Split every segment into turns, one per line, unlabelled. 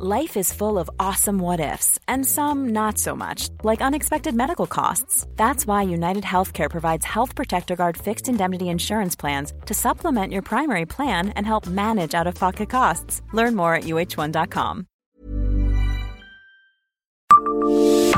Life is full of awesome what ifs, and some not so much, like unexpected medical costs. That's why United Healthcare provides Health Protector Guard fixed indemnity insurance plans to supplement your primary plan and help manage out of pocket costs. Learn more at uh1.com.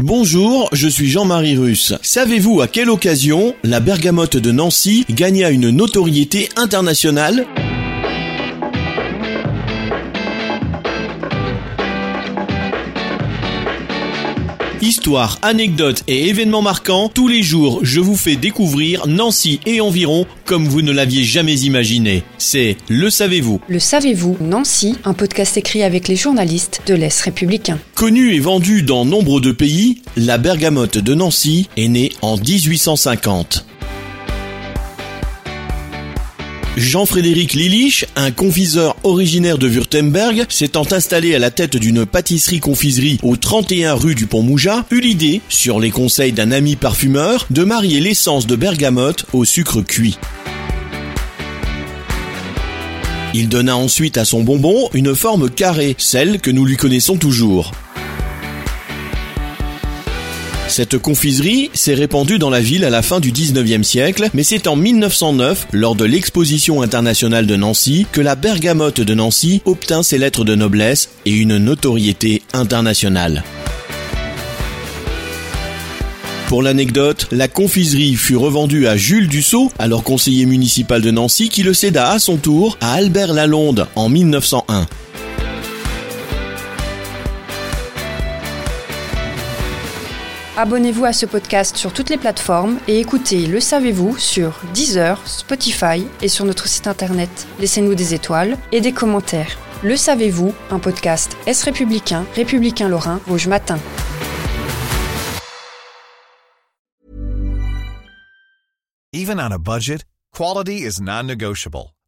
Bonjour, je suis Jean-Marie Russe. Savez-vous à quelle occasion la bergamote de Nancy gagna une notoriété internationale? Histoire, anecdotes et événements marquants, tous les jours je vous fais découvrir Nancy et environ comme vous ne l'aviez jamais imaginé. C'est Le Savez-vous.
Le savez-vous, Nancy, un podcast écrit avec les journalistes de l'Est républicain.
Connue et vendue dans nombre de pays, la bergamote de Nancy est née en 1850. Jean-Frédéric Lilich, un confiseur originaire de Württemberg, s'étant installé à la tête d'une pâtisserie-confiserie au 31 rue du Pont-Mouja, eut l'idée, sur les conseils d'un ami parfumeur, de marier l'essence de bergamote au sucre cuit. Il donna ensuite à son bonbon une forme carrée, celle que nous lui connaissons toujours. Cette confiserie s'est répandue dans la ville à la fin du 19e siècle, mais c'est en 1909, lors de l'exposition internationale de Nancy, que la bergamote de Nancy obtint ses lettres de noblesse et une notoriété internationale. Pour l'anecdote, la confiserie fut revendue à Jules Dussault, alors conseiller municipal de Nancy, qui le céda à son tour à Albert Lalonde en 1901.
Abonnez-vous à ce podcast sur toutes les plateformes et écoutez Le Savez-vous sur Deezer, Spotify et sur notre site internet. Laissez-nous des étoiles et des commentaires. Le Savez-vous, un podcast Est républicain, républicain lorrain, Rouge Matin.
Even.